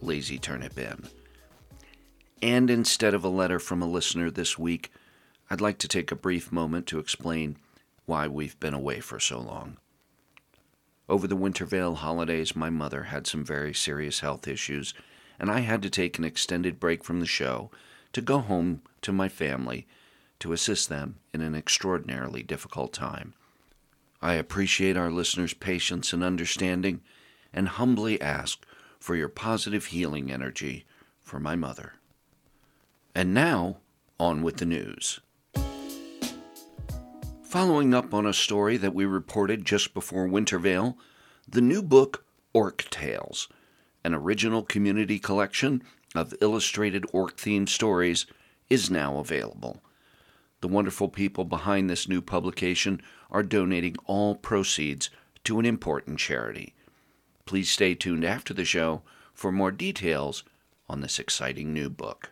Lazy Turnip Inn. And instead of a letter from a listener this week, I'd like to take a brief moment to explain why we've been away for so long. Over the Winter Veil holidays, my mother had some very serious health issues, and I had to take an extended break from the show to go home to my family to assist them in an extraordinarily difficult time. I appreciate our listeners' patience and understanding and humbly ask for your positive healing energy for my mother. And now, on with the news. Following up on a story that we reported just before Winter Veil, the new book Orc Tales, an original community collection of illustrated orc themed stories, is now available. The wonderful people behind this new publication are donating all proceeds to an important charity. Please stay tuned after the show for more details on this exciting new book.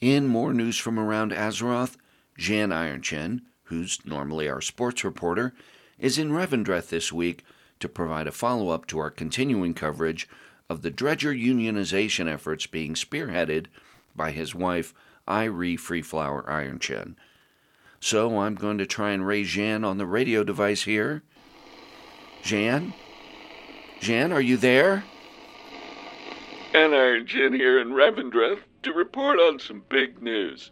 In more news from around Azeroth, Zhan Ironchin, who's normally our sports reporter, is in Revendreth this week to provide a follow up to our continuing coverage of the dredger unionization efforts being spearheaded by his wife, Irie Freeflower Ironchin. So I'm going to try and raise Zhan on the radio device here. Zhan? Zhan, are you there? Zhan Ironchin here in Revendreth to report on some big news.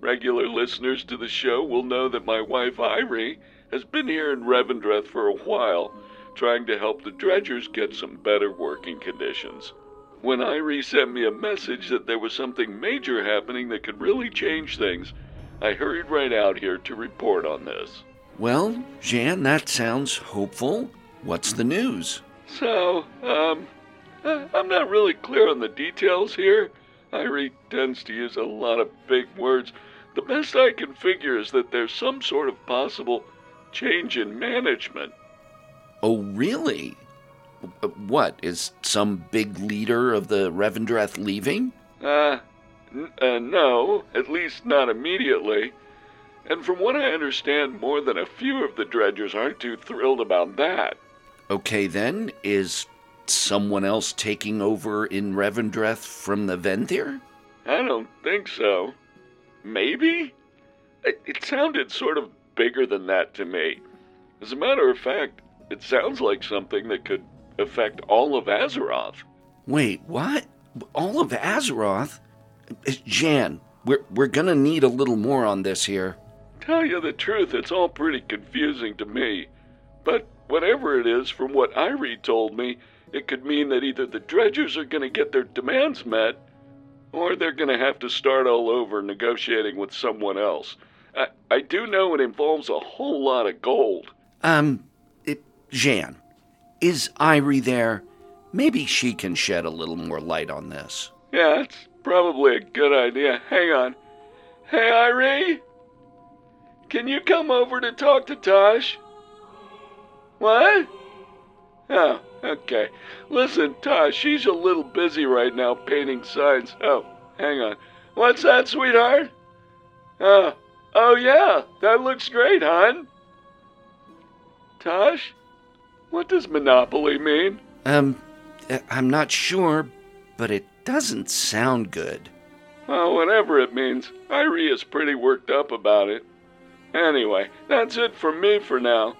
Regular listeners to the show will know that my wife Irie has been here in Revendreth for a while, trying to help the dredgers get some better working conditions. When Irie sent me a message that there was something major happening that could really change things, I hurried right out here to report on this. Well, Zhan, that sounds hopeful. What's the news? So, um, I'm not really clear on the details here. Irie tends to use a lot of big words. The best I can figure is that there's some sort of possible change in management. Oh, really? What, is some big leader of the Revendreth leaving? Uh, n- uh, no, at least not immediately. And from what I understand, more than a few of the dredgers aren't too thrilled about that. Okay, then, is someone else taking over in Revendreth from the Venthyr? I don't think so. Maybe? It, it sounded sort of bigger than that to me. As a matter of fact, it sounds like something that could affect all of Azeroth. Wait, what? All of Azeroth? Uh, Zhan, we're, we're gonna need a little more on this here. Tell you the truth, it's all pretty confusing to me. But whatever it is, from what Irie told me, it could mean that either the dredgers are going to get their demands met, or they're going to have to start all over negotiating with someone else. I, I do know it involves a whole lot of gold. Um, it, Zhan, is Irie there? Maybe she can shed a little more light on this. Yeah, it's probably a good idea. Hang on. Hey, Irie? Can you come over to talk to Tosh? What? Oh, okay. Listen, Tosh, she's a little busy right now painting signs. Oh, hang on. What's that, sweetheart? Oh, oh yeah, that looks great, hon. Tosh, what does monopoly mean? Um, I'm not sure, but it doesn't sound good. Well, whatever it means, Irie is pretty worked up about it. Anyway, that's it for me for now.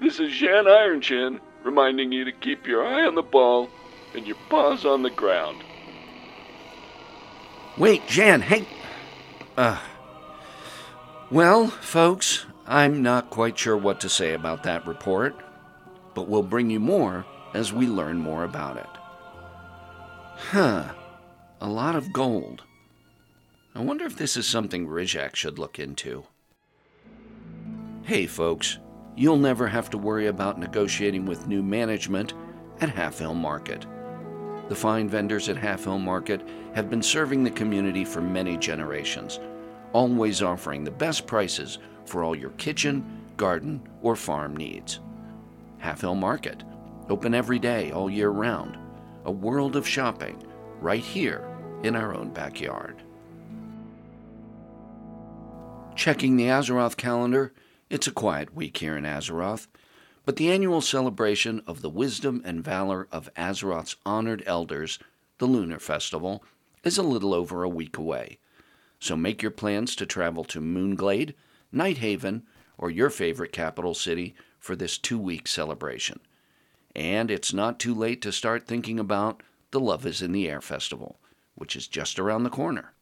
This is Zhan Ironchin reminding you to keep your eye on the ball and your paws on the ground. Wait, Zhan, hey. Uh. Well, folks, I'm not quite sure what to say about that report, but we'll bring you more as we learn more about it. Huh. A lot of gold. I wonder if this is something Rizak should look into. Hey, folks, you'll never have to worry about negotiating with new management at Half Hill Market. The fine vendors at Half Hill Market have been serving the community for many generations, always offering the best prices for all your kitchen, garden, or farm needs. Half Hill Market, open every day all year round. A world of shopping right here in our own backyard. Checking the Azeroth calendar, it's a quiet week here in Azeroth, but the annual celebration of the wisdom and valor of Azeroth's honored elders, the Lunar Festival, is a little over a week away. So make your plans to travel to Moonglade, Nighthaven, or your favorite capital city for this two week celebration. And it's not too late to start thinking about the Love is in the Air Festival, which is just around the corner.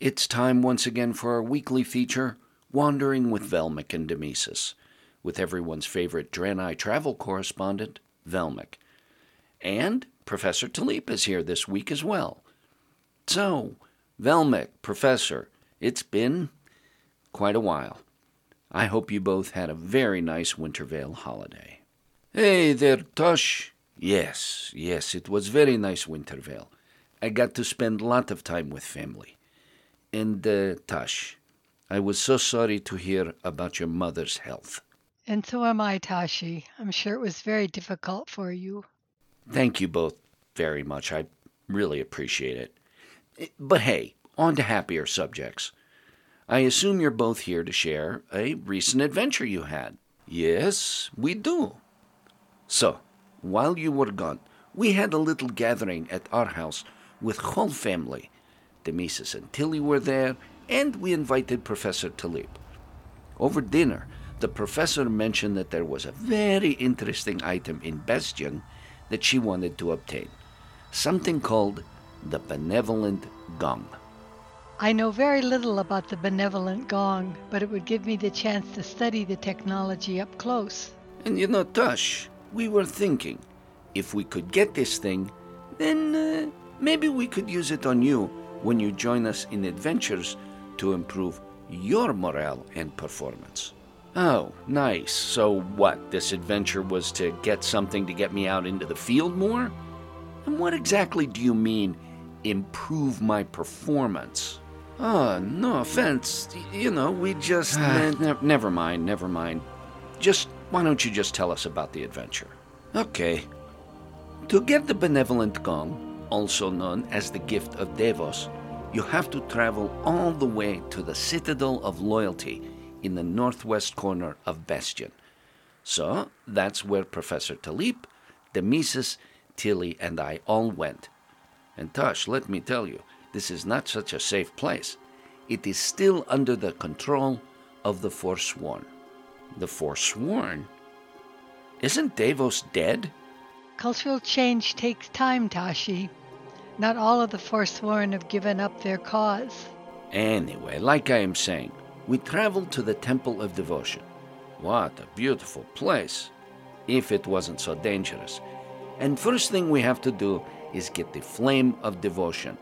It's time once again for our weekly feature, Wandering with Velmic and Demesis, with everyone's favorite Draenei travel correspondent, Velmic. And Professor Taliep is here this week as well. So, Velmic, Professor, it's been quite a while. I hope you both had a very nice Winter Veil holiday. Hey there, Tosh. Yes, yes, it was very nice Winter Veil. I got to spend a lot of time with family. And, uh, Tosh, I was so sorry to hear about your mother's health. And so am I, Tashi. I'm sure it was very difficult for you. Thank you both very much. I really appreciate it. But hey, on to happier subjects. I assume you're both here to share a recent adventure you had. Yes, we do. So, while you were gone, we had a little gathering at our house with whole family. Demesis and Tilly were there, and we invited Professor Taliep. Over dinner, the professor mentioned that there was a very interesting item in Bastion that she wanted to obtain something called the Benevolent Gong. I know very little about the benevolent gong, but it would give me the chance to study the technology up close. And you know, Tush, we were thinking if we could get this thing, then uh, maybe we could use it on you when you join us in adventures to improve your morale and performance. Oh, nice. So, what? This adventure was to get something to get me out into the field more? And what exactly do you mean, improve my performance? Oh, no offense. You know, we just. Ah, meant... ne- never mind, never mind. Just, why don't you just tell us about the adventure? Okay. To get the benevolent gong, also known as the gift of Devos, you have to travel all the way to the Citadel of Loyalty in the northwest corner of Bastion. So that's where Professor Taliep, Demesis, Tilly, and I all went. And Tush, let me tell you, this is not such a safe place. It is still under the control of the Forsworn. The Forsworn? Isn't Devos dead? Cultural change takes time, Tashi. Not all of the Forsworn have given up their cause. Anyway, like I am saying, we traveled to the Temple of Devotion. What a beautiful place, if it wasn't so dangerous. And first thing we have to do is get the flame of devotion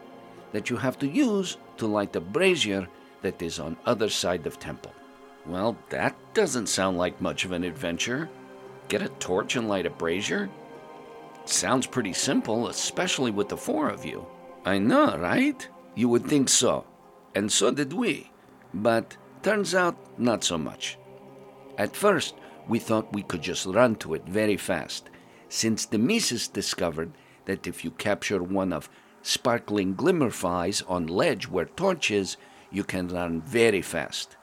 that you have to use to light the brazier that is on other side of temple. Well, that doesn't sound like much of an adventure. Get a torch and light a brazier? Sounds pretty simple, especially with the four of you. I know, right? You would think so. And so did we. But turns out, not so much. At first, we thought we could just run to it very fast, since Demesis discovered that if you capture one of sparkling glimmerflies on ledge where torch is, you can run very fast.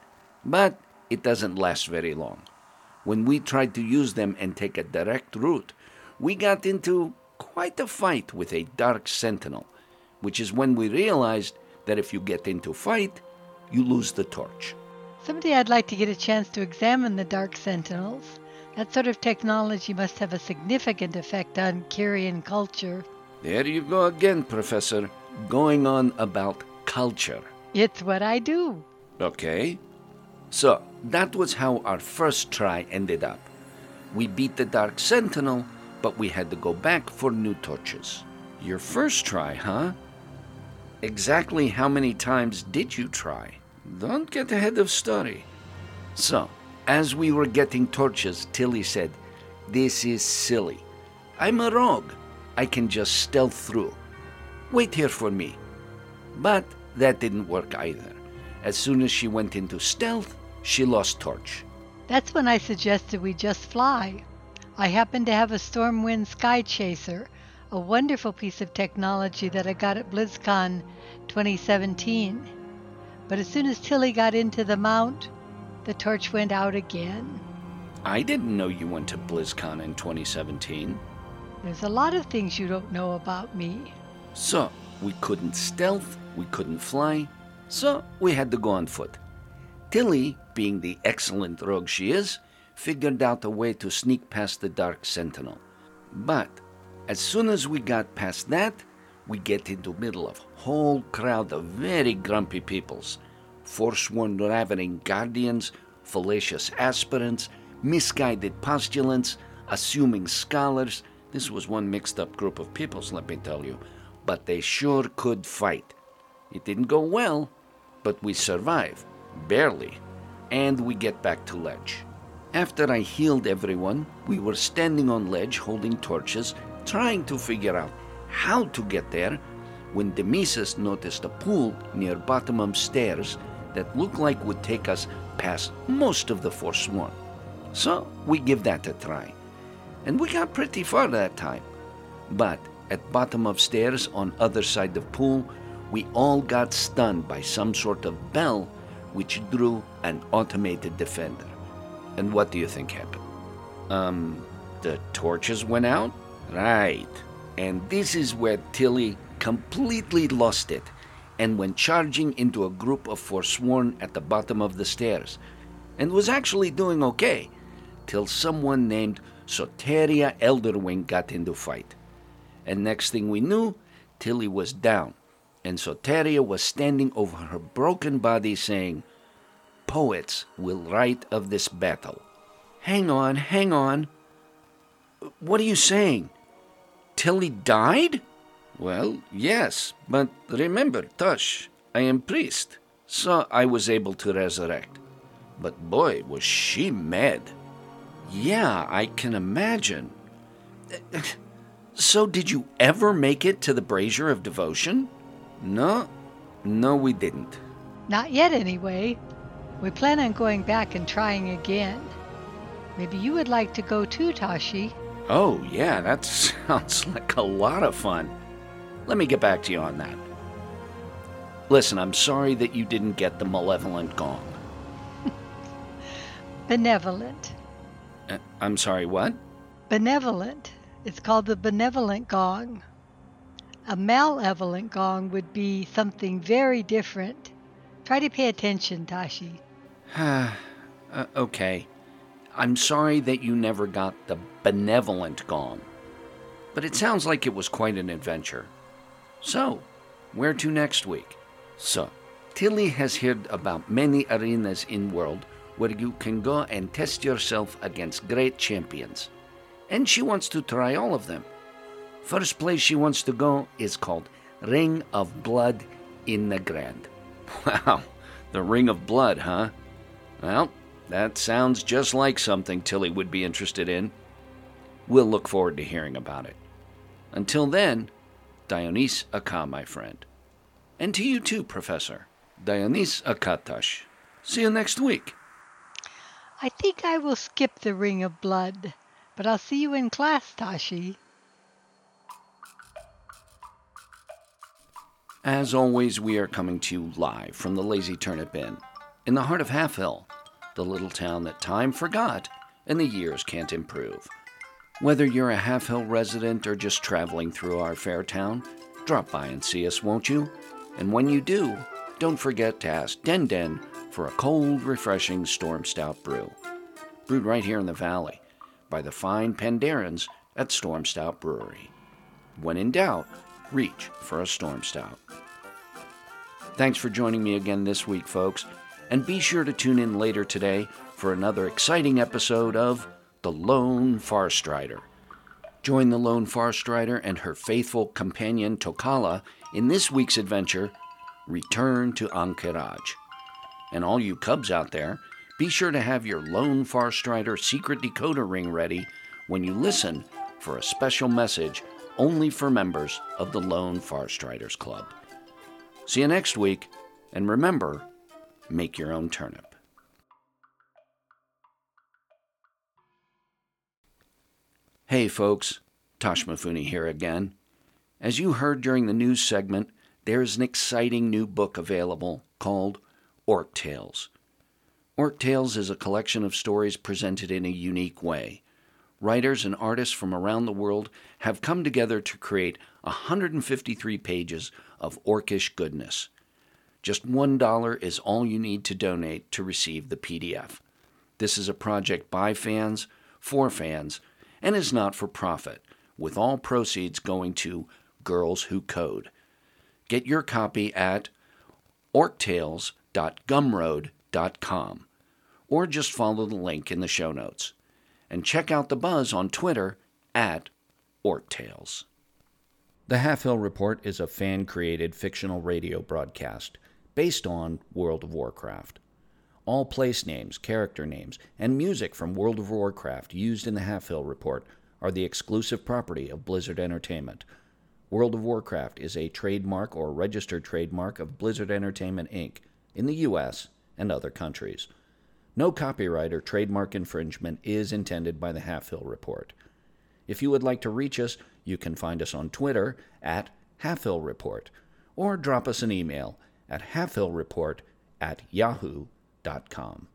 But it doesn't last very long. When we tried to use them and take a direct route, we got into quite a fight with a dark sentinel, which is when we realized that if you get into fight, you lose the torch. Someday I'd like to get a chance to examine the Dark Sentinels. That sort of technology must have a significant effect on Kyrian culture. There you go again, Professor, going on about culture. It's what I do. Okay. So, that was how our first try ended up. We beat the Dark Sentinel, but we had to go back for new torches. Your first try, huh? Exactly how many times did you try? Don't get ahead of story. So, as we were getting torches, Tilly said, This is silly. I'm a rogue. I can just stealth through. Wait here for me. But that didn't work either. As soon as she went into stealth, she lost torch. That's when I suggested we just fly. I happen to have a Stormwind Sky Chaser, a wonderful piece of technology that I got at BlizzCon 2017. But as soon as Tilly got into the mount, the torch went out again. I didn't know you went to BlizzCon in 2017. There's a lot of things you don't know about me. So, we couldn't stealth, we couldn't fly, so we had to go on foot. Tilly, being the excellent rogue she is, figured out a way to sneak past the Dark Sentinel. But as soon as we got past that, we get into the middle of whole crowd of very grumpy peoples, forsworn ravening guardians, fallacious aspirants, misguided postulants, assuming scholars. This was one mixed up group of peoples, let me tell you, but they sure could fight. It didn't go well, but we survive, barely, and we get back to ledge. After I healed everyone, we were standing on ledge holding torches, trying to figure out how to get there when Demesis noticed a pool near bottom of stairs that looked like would take us past most of the Forsworn. So we give that a try. And we got pretty far that time. But at bottom of stairs on other side of pool, we all got stunned by some sort of bell which drew an automated defender. And what do you think happened? Um, the torches went out? Right. And this is where Tilly completely lost it and went charging into a group of Forsworn at the bottom of the stairs, and was actually doing okay, till someone named Soteria Elderwing got into fight. And next thing we knew, Tilly was down, and Soteria was standing over her broken body saying, Poets will write of this battle. Hang on, hang on. What are you saying? Tilly died? Well, yes, but remember, Tush, I am priest, so I was able to resurrect. But boy, was she mad. Yeah, I can imagine. So, did you ever make it to the Brazier of Devotion? No, no, we didn't. Not yet, anyway. We plan on going back and trying again. Maybe you would like to go too, Tashi. Oh, yeah, that sounds like a lot of fun. Let me get back to you on that. Listen, I'm sorry that you didn't get the malevolent gong. Benevolent. Uh, I'm sorry, what? Benevolent. It's called the benevolent gong. A malevolent gong would be something very different. Try to pay attention, Tashi. uh, okay. I'm sorry that you never got the benevolent gong. But it sounds like it was quite an adventure. So, where to next week? So, Tilly has heard about many arenas in world where you can go and test yourself against great champions. And she wants to try all of them. First place she wants to go is called Ring of Blood in Nagrand. Wow, the Ring of Blood, huh? Well, that sounds just like something Tilly would be interested in. We'll look forward to hearing about it. Until then, Dioniss aca, my friend. And to you too, Professor. Dionys Akatash. See you next week. I think I will skip the Ring of Blood, but I'll see you in class, Tashi. As always, we are coming to you live from the Lazy Turnip Inn, in the heart of Half Hill, the little town that time forgot and the years can't improve. Whether you're a Half Hill resident or just traveling through our fair town, drop by and see us, won't you? And when you do, don't forget to ask Den Den for a cold, refreshing Storm Stout brew. Brewed right here in the valley by the fine Pandaren at Storm Stout Brewery. When in doubt, reach for a Storm Stout. Thanks for joining me again this week, folks, and be sure to tune in later today for another exciting episode of The Lone Farstrider. Join the Lone Farstrider and her faithful companion Tokala in this week's adventure, Return to Ahn'Qiraj. And all you cubs out there, be sure to have your Lone Farstrider secret decoder ring ready when you listen for a special message only for members of the Lone Farstriders Club. See you next week, and remember make your own turnip. Hey folks, Tosh Mifune here again. As you heard during the news segment, there is an exciting new book available called Orc Tales. Orc Tales is a collection of stories presented in a unique way. Writers and artists from around the world have come together to create 153 pages of orcish goodness. Just $1 is all you need to donate to receive the PDF. This is a project by fans, for fans, and is not for profit, with all proceeds going to Girls Who Code. Get your copy at orctales.gumroad.com or just follow the link in the show notes. And check out the buzz on Twitter at OrcTales. The Half Hill Report is a fan created fictional radio broadcast based on World of Warcraft. All place names, character names, and music from World of Warcraft used in the Half Hill Report are the exclusive property of Blizzard Entertainment. World of Warcraft is a trademark or registered trademark of Blizzard Entertainment Inc. in the U.S. and other countries. No copyright or trademark infringement is intended by the Half Hill Report. If you would like to reach us, you can find us on Twitter at Half Hill Report or drop us an email at halfhillreport at yahoo.com.